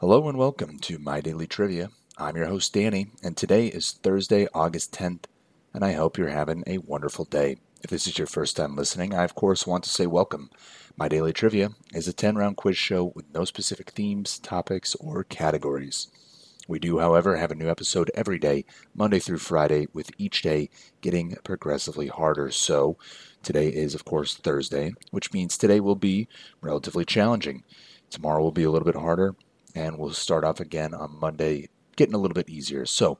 Hello and welcome to My Daily Trivia. I'm your host, Danny, and today is Thursday, August 10th, and I hope you're having a wonderful day. If this is your first time listening, I of course want to say welcome. My Daily Trivia is a 10 round quiz show with no specific themes, topics, or categories. We do, however, have a new episode every day, Monday through Friday, with each day getting progressively harder. So, today is, of course, Thursday, which means today will be relatively challenging. Tomorrow will be a little bit harder, and we'll start off again on Monday, getting a little bit easier. So,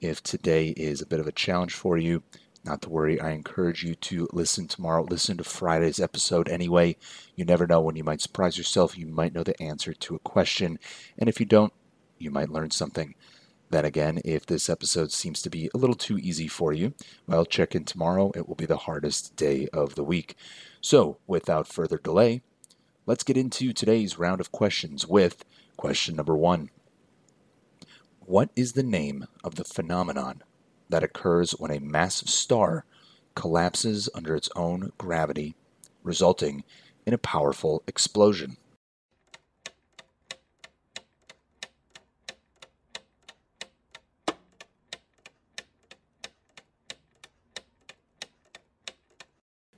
if today is a bit of a challenge for you, not to worry, I encourage you to listen tomorrow. Listen to Friday's episode anyway. You never know when you might surprise yourself. You might know the answer to a question. And if you don't, you might learn something. Then again, if this episode seems to be a little too easy for you, well, check in tomorrow. It will be the hardest day of the week. So, without further delay, let's get into today's round of questions with Question number one What is the name of the phenomenon that occurs when a massive star collapses under its own gravity, resulting in a powerful explosion?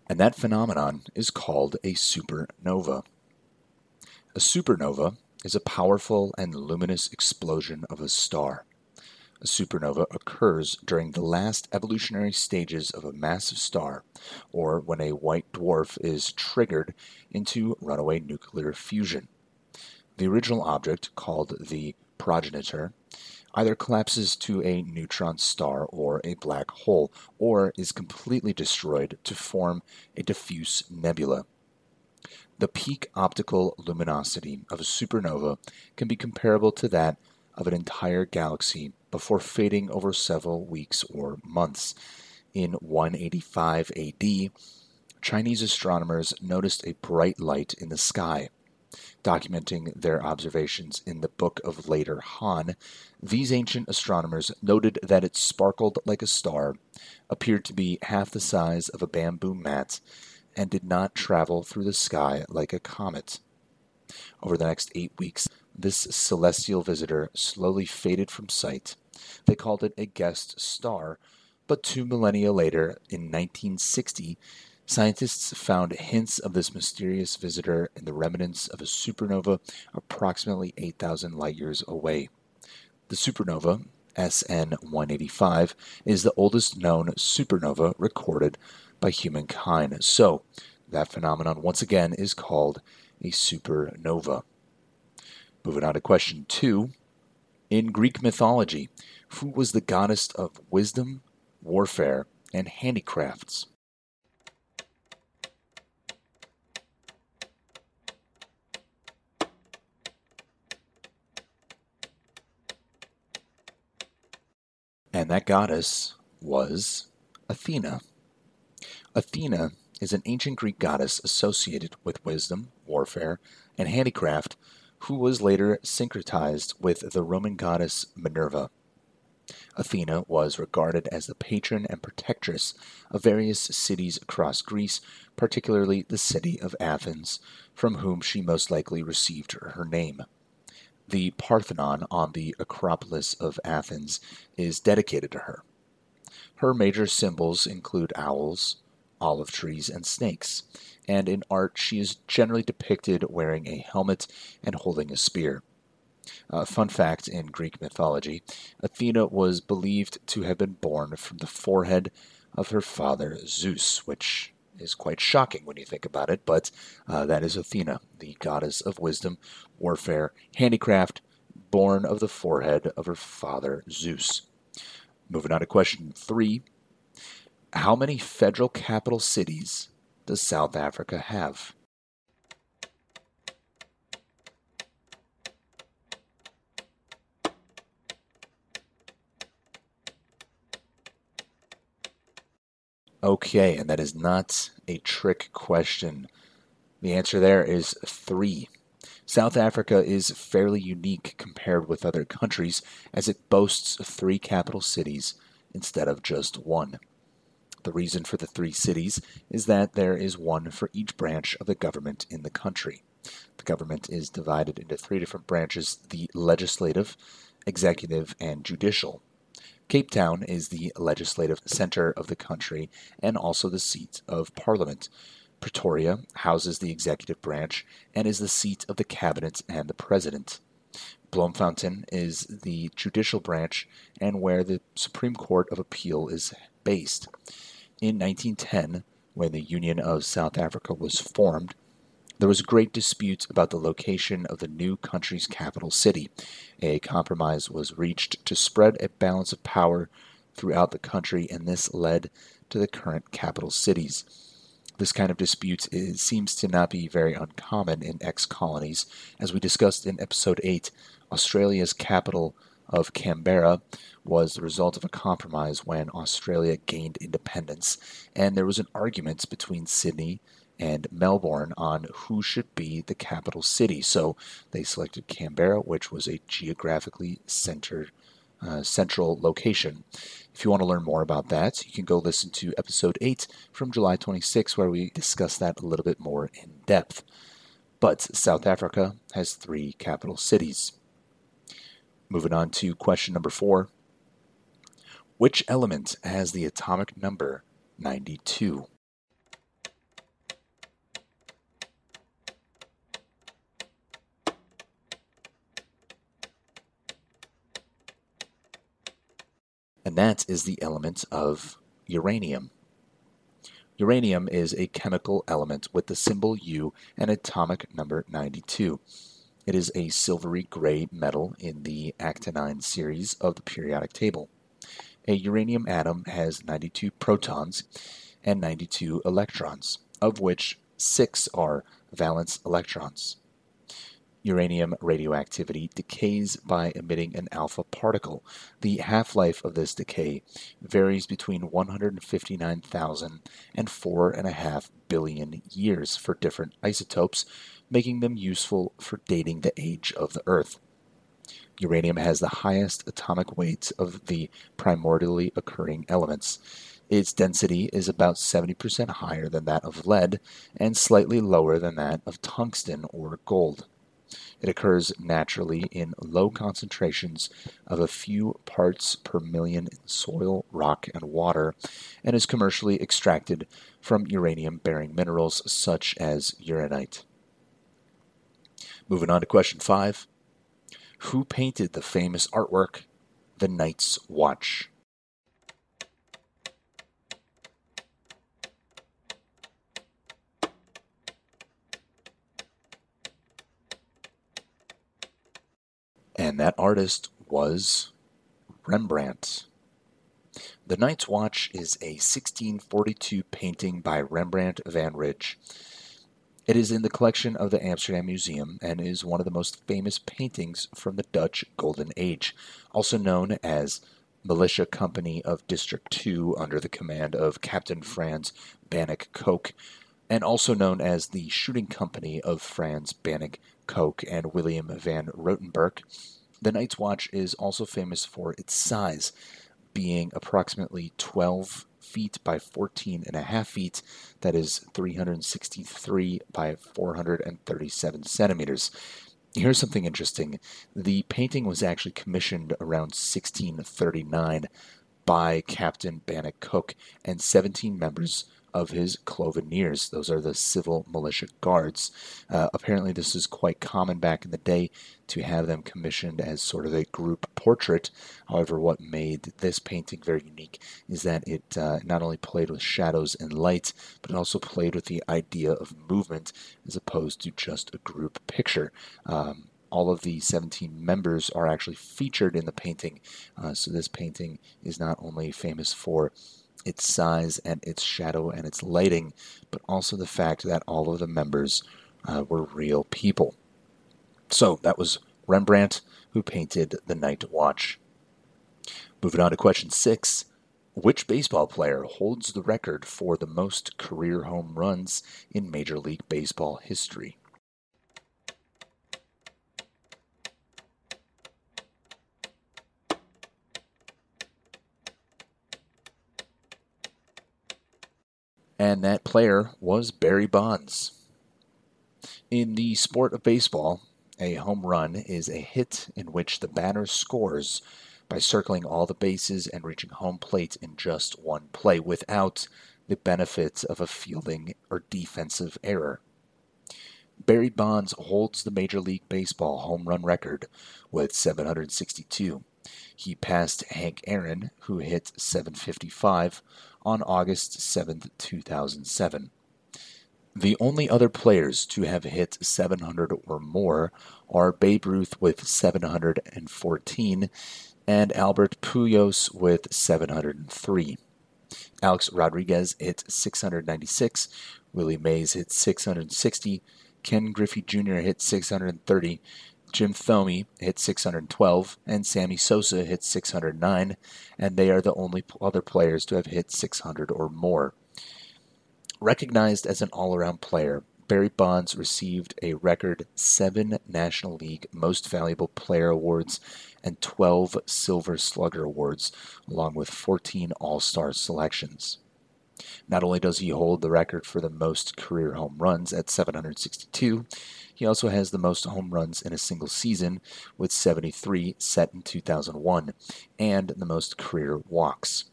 And that phenomenon is called a supernova. A supernova is a powerful and luminous explosion of a star. A supernova occurs during the last evolutionary stages of a massive star, or when a white dwarf is triggered into runaway nuclear fusion. The original object, called the progenitor, either collapses to a neutron star or a black hole, or is completely destroyed to form a diffuse nebula. The peak optical luminosity of a supernova can be comparable to that of an entire galaxy before fading over several weeks or months. In 185 AD, Chinese astronomers noticed a bright light in the sky. Documenting their observations in the Book of Later Han, these ancient astronomers noted that it sparkled like a star, appeared to be half the size of a bamboo mat, and did not travel through the sky like a comet. Over the next eight weeks, this celestial visitor slowly faded from sight. They called it a guest star, but two millennia later, in 1960, scientists found hints of this mysterious visitor in the remnants of a supernova approximately 8,000 light years away. The supernova, SN 185, is the oldest known supernova recorded by humankind. So, that phenomenon, once again, is called a supernova. Moving on to question two. In Greek mythology, who was the goddess of wisdom, warfare, and handicrafts? And that goddess was Athena. Athena is an ancient Greek goddess associated with wisdom, warfare, and handicraft, who was later syncretized with the Roman goddess Minerva. Athena was regarded as the patron and protectress of various cities across Greece, particularly the city of Athens, from whom she most likely received her name. The Parthenon on the Acropolis of Athens is dedicated to her. Her major symbols include owls, olive trees, and snakes, and in art she is generally depicted wearing a helmet and holding a spear. Uh, fun fact in Greek mythology Athena was believed to have been born from the forehead of her father Zeus, which is quite shocking when you think about it, but uh, that is Athena, the goddess of wisdom, warfare, handicraft, born of the forehead of her father Zeus. Moving on to question three how many federal capital cities does South Africa have? Okay, and that is not a trick question. The answer there is three. South Africa is fairly unique compared with other countries as it boasts three capital cities instead of just one. The reason for the three cities is that there is one for each branch of the government in the country. The government is divided into three different branches the legislative, executive, and judicial. Cape Town is the legislative center of the country and also the seat of parliament. Pretoria houses the executive branch and is the seat of the cabinet and the president. Bloemfontein is the judicial branch and where the Supreme Court of Appeal is based. In 1910, when the Union of South Africa was formed, there was great dispute about the location of the new country's capital city. A compromise was reached to spread a balance of power throughout the country, and this led to the current capital cities. This kind of dispute is, seems to not be very uncommon in ex colonies. As we discussed in episode 8, Australia's capital of Canberra was the result of a compromise when Australia gained independence, and there was an argument between Sydney and Melbourne on who should be the capital city. So they selected Canberra, which was a geographically centered uh, central location. If you want to learn more about that, you can go listen to episode 8 from July 26, where we discuss that a little bit more in depth. But South Africa has three capital cities. Moving on to question number four Which element has the atomic number 92? and that is the element of uranium. Uranium is a chemical element with the symbol U and atomic number 92. It is a silvery gray metal in the actinide series of the periodic table. A uranium atom has 92 protons and 92 electrons, of which 6 are valence electrons. Uranium radioactivity decays by emitting an alpha particle. The half life of this decay varies between 159,000 and 4.5 billion years for different isotopes, making them useful for dating the age of the Earth. Uranium has the highest atomic weight of the primordially occurring elements. Its density is about 70% higher than that of lead and slightly lower than that of tungsten or gold. It occurs naturally in low concentrations of a few parts per million in soil, rock, and water, and is commercially extracted from uranium bearing minerals such as uraninite. Moving on to question five Who painted the famous artwork, The Night's Watch? And that artist was Rembrandt. The Night's Watch is a 1642 painting by Rembrandt van Rijn. It is in the collection of the Amsterdam Museum and is one of the most famous paintings from the Dutch Golden Age, also known as Militia Company of District 2 under the command of Captain Frans Banninck Cocq, and also known as the Shooting Company of Frans Banninck Cocq and William van Rottenburg. The Night's Watch is also famous for its size, being approximately 12 feet by 14 and a half feet, that is 363 by 437 centimeters. Here's something interesting. The painting was actually commissioned around 1639 by Captain Banninck Cocq and 17 members of his kloveniers. Those are the civil militia guards. Uh, apparently, this is quite common back in the day to have them commissioned as sort of a group portrait. However, what made this painting very unique is that it uh, not only played with shadows and light, but it also played with the idea of movement as opposed to just a group picture. Um, all of the 17 members are actually featured in the painting. Uh, so this painting is not only famous for its size and its shadow and its lighting, but also the fact that all of the members uh, were real people. So that was Rembrandt who painted the Night Watch. Moving on to question six. Which baseball player holds the record for the most career home runs in Major League Baseball history? And that player was Barry Bonds. In the sport of baseball, a home run is a hit in which the batter scores by circling all the bases and reaching home plate in just one play without the benefit of a fielding or defensive error. Barry Bonds holds the Major League Baseball home run record with 762. He passed Hank Aaron, who hit 755 on August 7, 2007. The only other players to have hit 700 or more are Babe Ruth with 714 and Albert Pujols with 703. Alex Rodriguez hit 696, Willie Mays hit 660, Ken Griffey Jr. hit 630, Jim Thome hit 612, and Sammy Sosa hit 609, and they are the only other players to have hit 600 or more. Recognized as an all around player, Barry Bonds received a record seven National League Most Valuable Player awards and 12 Silver Slugger awards, along with 14 All Star selections. Not only does he hold the record for the most career home runs at 762, he also has the most home runs in a single season with 73 set in 2001 and the most career walks.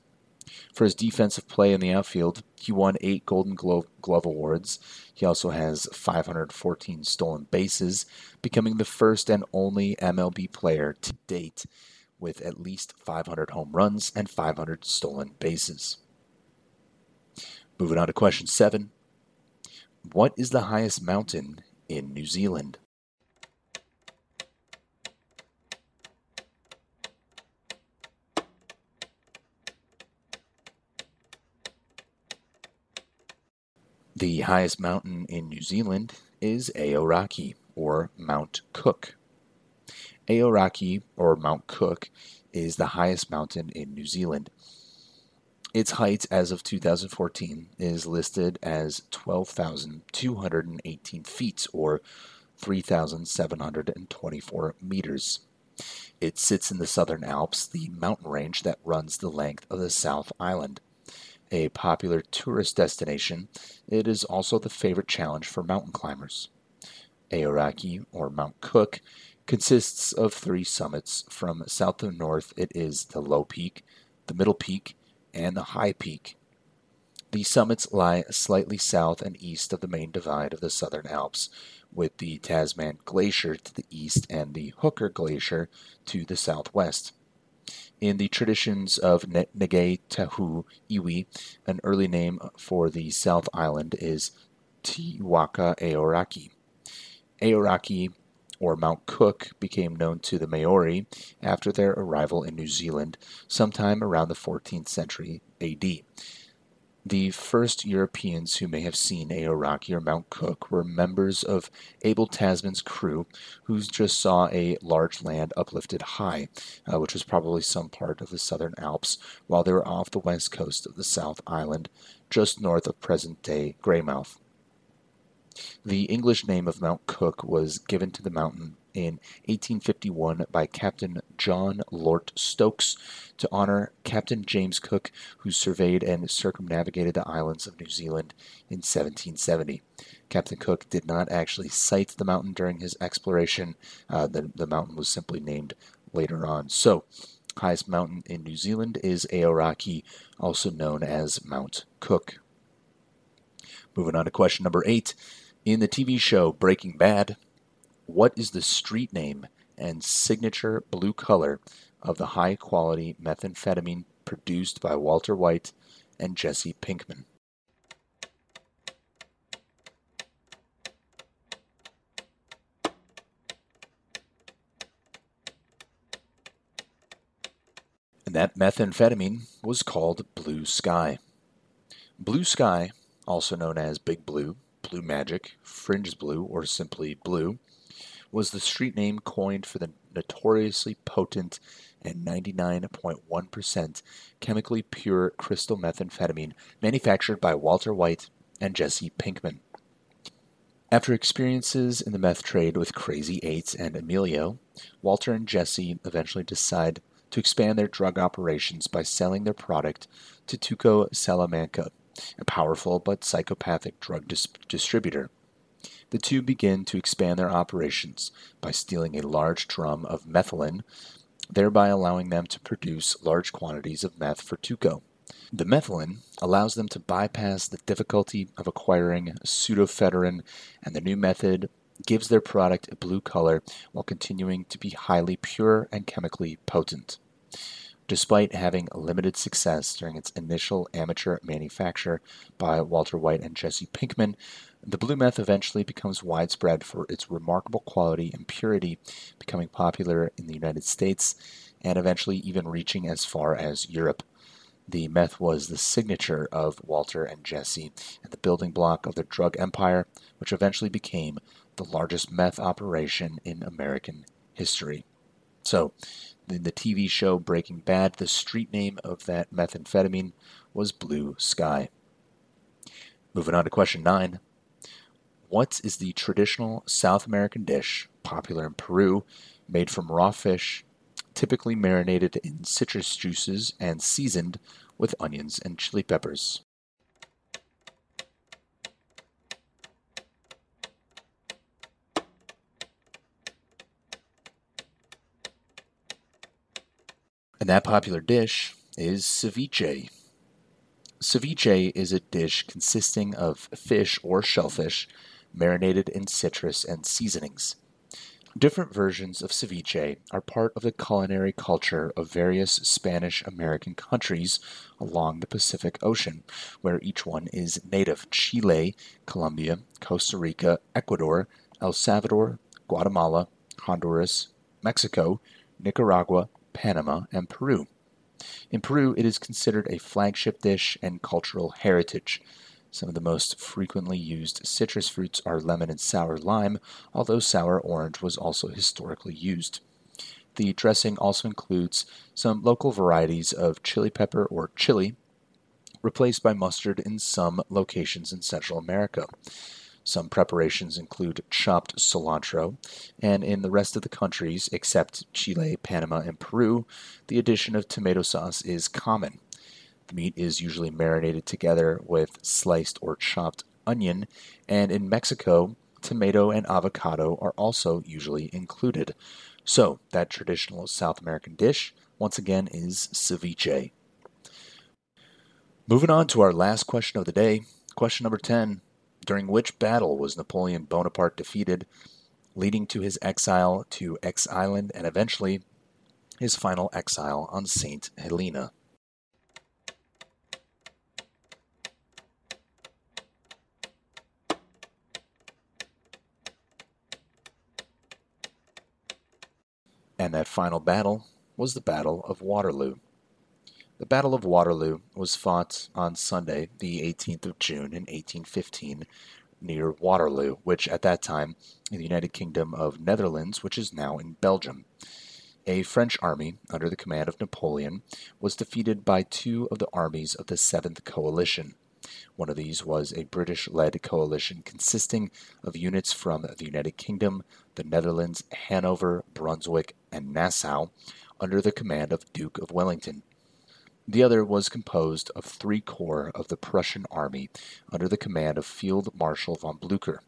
For his defensive play in the outfield, he won eight Golden Glove, Glove Awards. He also has 514 stolen bases, becoming the first and only MLB player to date with at least 500 home runs and 500 stolen bases. Moving on to question seven. What is the highest mountain in New Zealand? The highest mountain in New Zealand is Aoraki, or Mount Cook. Aoraki, or Mount Cook, is the highest mountain in New Zealand. Its height as of 2014 is listed as 12,218 feet or 3,724 meters. It sits in the Southern Alps, the mountain range that runs the length of the South Island. A popular tourist destination, it is also the favorite challenge for mountain climbers. Aoraki, or Mount Cook, consists of three summits. From south to north, it is the low peak, the middle peak, and the High Peak. The summits lie slightly south and east of the main divide of the Southern Alps, with the Tasman Glacier to the east and the Hooker Glacier to the southwest. In the traditions of Ngai Tahu Iwi, an early name for the South Island is Te Waka Aoraki. Aoraki or Mount Cook became known to the Maori after their arrival in New Zealand sometime around the 14th century AD. The first Europeans who may have seen Aoraki or Mount Cook were members of Abel Tasman's crew who just saw a large land uplifted high, uh, which was probably some part of the southern Alps, while they were off the west coast of the South Island, just north of present day Greymouth. The English name of Mount Cook was given to the mountain in 1851 by Captain John Lort Stokes to honor Captain James Cook, who surveyed and circumnavigated the islands of New Zealand in 1770. Captain Cook did not actually sight the mountain during his exploration. Uh, the, the mountain was simply named later on. So, highest mountain in New Zealand is Aoraki, also known as Mount Cook. Moving on to question number eight. In the TV show Breaking Bad, what is the street name and signature blue color of the high quality methamphetamine produced by Walter White and Jesse Pinkman? And that methamphetamine was called Blue Sky. Blue Sky, also known as Big Blue, Blue Magic, Fringe Blue, or simply Blue, was the street name coined for the notoriously potent and 99.1% chemically pure crystal methamphetamine manufactured by Walter White and Jesse Pinkman. After experiences in the meth trade with Crazy Eights and Emilio, Walter and Jesse eventually decide to expand their drug operations by selling their product to Tuco Salamanca, a powerful but psychopathic drug dis- distributor. the two begin to expand their operations by stealing a large drum of methylamine, thereby allowing them to produce large quantities of meth for Tuco. The methylamine allows them to bypass the difficulty of acquiring pseudoephedrine, and the new method gives their product a blue color while continuing to be highly pure and chemically potent. Despite having limited success during its initial amateur manufacture by Walter White and Jesse Pinkman, the blue meth eventually becomes widespread for its remarkable quality and purity, becoming popular in the United States and eventually even reaching as far as Europe. The meth was the signature of Walter and Jesse and the building block of their drug empire, which eventually became the largest meth operation in American history. So, in the TV show Breaking Bad, the street name of that methamphetamine was Blue Sky. Moving on to question nine. What is the traditional South American dish, popular in Peru, made from raw fish, typically marinated in citrus juices and seasoned with onions and chili peppers? That popular dish is ceviche. Ceviche is a dish consisting of fish or shellfish marinated in citrus and seasonings. Different versions of ceviche are part of the culinary culture of various Spanish American countries along the Pacific Ocean, where each one is native Chile, Colombia, Costa Rica, Ecuador, El Salvador, Guatemala, Honduras, Mexico, Nicaragua, Panama, and Peru. In Peru, it is considered a flagship dish and cultural heritage. Some of the most frequently used citrus fruits are lemon and sour lime, although sour orange was also historically used. The dressing also includes some local varieties of chili pepper or chili, replaced by mustard in some locations in Central America. Some preparations include chopped cilantro, and in the rest of the countries, except Chile, Panama, and Peru, the addition of tomato sauce is common. The meat is usually marinated together with sliced or chopped onion, and in Mexico, tomato and avocado are also usually included. So, that traditional South American dish, once again, is ceviche. Moving on to our last question of the day. Question number 10 during which battle was Napoleon Bonaparte defeated, leading to his exile to X Island and eventually his final exile on St. Helena. And that final battle was the Battle of Waterloo. The Battle of Waterloo was fought on Sunday, the 18th of June in 1815, near Waterloo, which at that time in the United Kingdom of Netherlands, which is now in Belgium. A French army under the command of Napoleon was defeated by two of the armies of the Seventh Coalition. One of these was a British led coalition consisting of units from the United Kingdom, the Netherlands, Hanover, Brunswick, and Nassau, under the command of Duke of Wellington. The other was composed of three corps of the Prussian army under the command of Field Marshal von Blücher.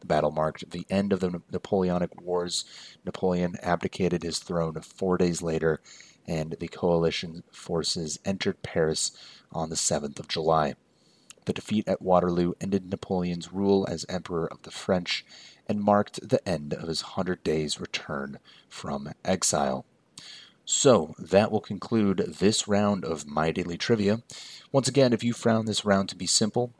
The battle marked the end of the Napoleonic Wars. Napoleon abdicated his throne four days later, and the coalition forces entered Paris on the 7th of July. The defeat at Waterloo ended Napoleon's rule as Emperor of the French and marked the end of his hundred days' return from exile. So, that will conclude this round of My Daily Trivia. Once again, if you found this round to be simple,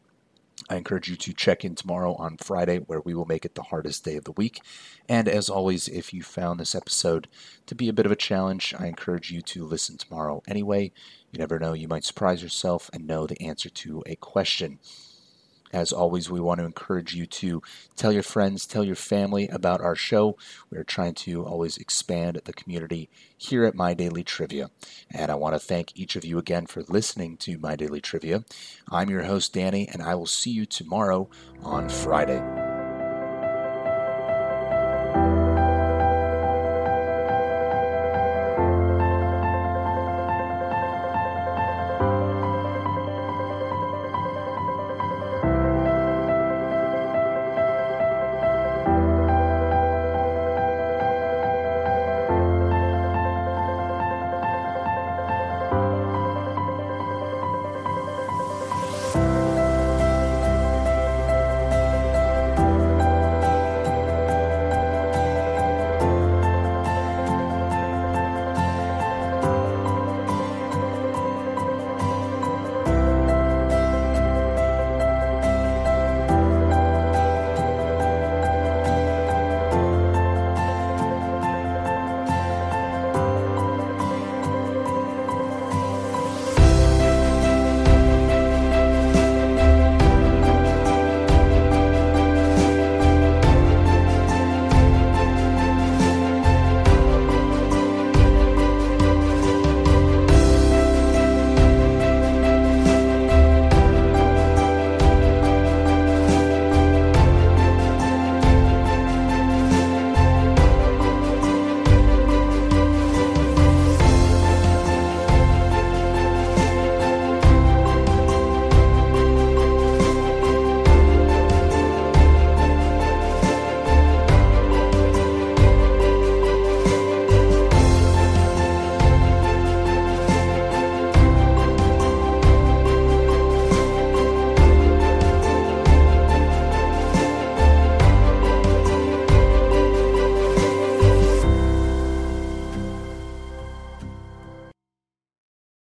I encourage you to check in tomorrow on Friday, where we will make it the hardest day of the week. And as always, if you found this episode to be a bit of a challenge, I encourage you to listen tomorrow anyway. You never know, you might surprise yourself and know the answer to a question. As always, we want to encourage you to tell your friends, tell your family about our show. We're trying to always expand the community here at My Daily Trivia. And I want to thank each of you again for listening to My Daily Trivia. I'm your host, Danny, and I will see you tomorrow on Friday.